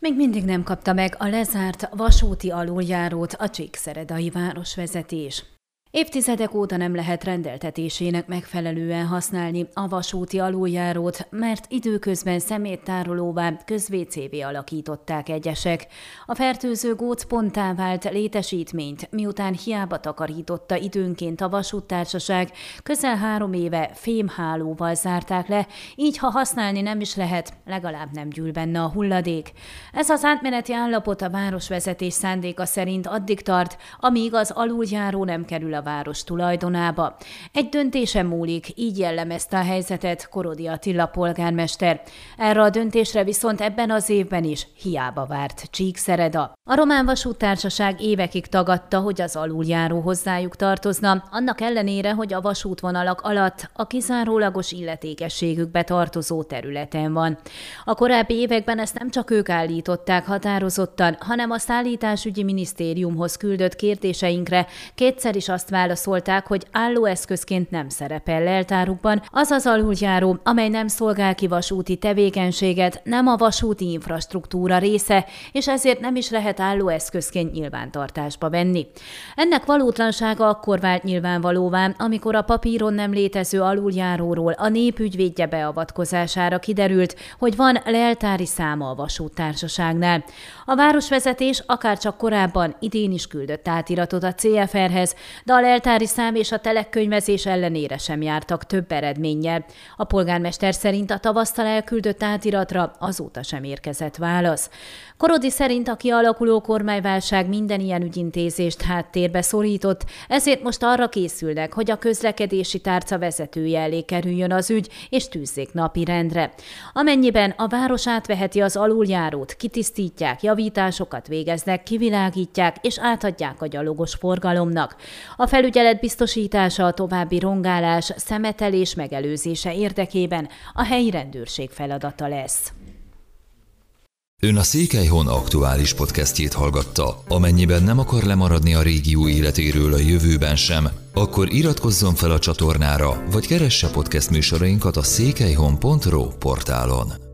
Még mindig nem kapta meg a lezárt vasúti aluljárót a Csíkszeredai városvezetés. Évtizedek óta nem lehet rendeltetésének megfelelően használni a vasúti aluljárót, mert időközben szeméttárolóvá közvécévé alakították egyesek. A fertőző góc ponttá vált létesítményt, miután hiába takarította időnként a vasúttársaság, közel három éve fémhálóval zárták le, így ha használni nem is lehet, legalább nem gyűl benne a hulladék. Ez az átmeneti állapot a városvezetés szándéka szerint addig tart, amíg az aluljáró nem kerül a a város tulajdonába. Egy döntése múlik, így jellemezte a helyzetet Korodi Attila polgármester. Erre a döntésre viszont ebben az évben is hiába várt Csíkszereda. A Román Vasúttársaság évekig tagadta, hogy az aluljáró hozzájuk tartozna, annak ellenére, hogy a vasútvonalak alatt a kizárólagos illetékességükbe tartozó területen van. A korábbi években ezt nem csak ők állították határozottan, hanem a szállításügyi minisztériumhoz küldött kérdéseinkre kétszer is azt válaszolták, hogy állóeszközként nem szerepel leltárukban, az az aluljáró, amely nem szolgál ki vasúti tevékenységet, nem a vasúti infrastruktúra része, és ezért nem is lehet állóeszközként nyilvántartásba venni. Ennek valótlansága akkor vált nyilvánvalóvá, amikor a papíron nem létező aluljáróról a népügyvédje beavatkozására kiderült, hogy van leltári száma a vasúttársaságnál. A városvezetés akár csak korábban idén is küldött átiratot a CFR-hez, de a leltári szám és a telekkönyvezés ellenére sem jártak több eredménnyel. A polgármester szerint a tavasztal elküldött átiratra azóta sem érkezett válasz. Korodi szerint a kialakuló kormányválság minden ilyen ügyintézést háttérbe szorított, ezért most arra készülnek, hogy a közlekedési tárca vezetője elé kerüljön az ügy, és tűzzék napi rendre. Amennyiben a város átveheti az aluljárót, kitisztítják, javításokat végeznek, kivilágítják és átadják a gyalogos forgalomnak. A felügyelet biztosítása a további rongálás, szemetelés megelőzése érdekében a helyi rendőrség feladata lesz. Ön a Székelyhon aktuális podcastjét hallgatta. Amennyiben nem akar lemaradni a régió életéről a jövőben sem, akkor iratkozzon fel a csatornára, vagy keresse podcast műsorainkat a székelyhon.pro portálon.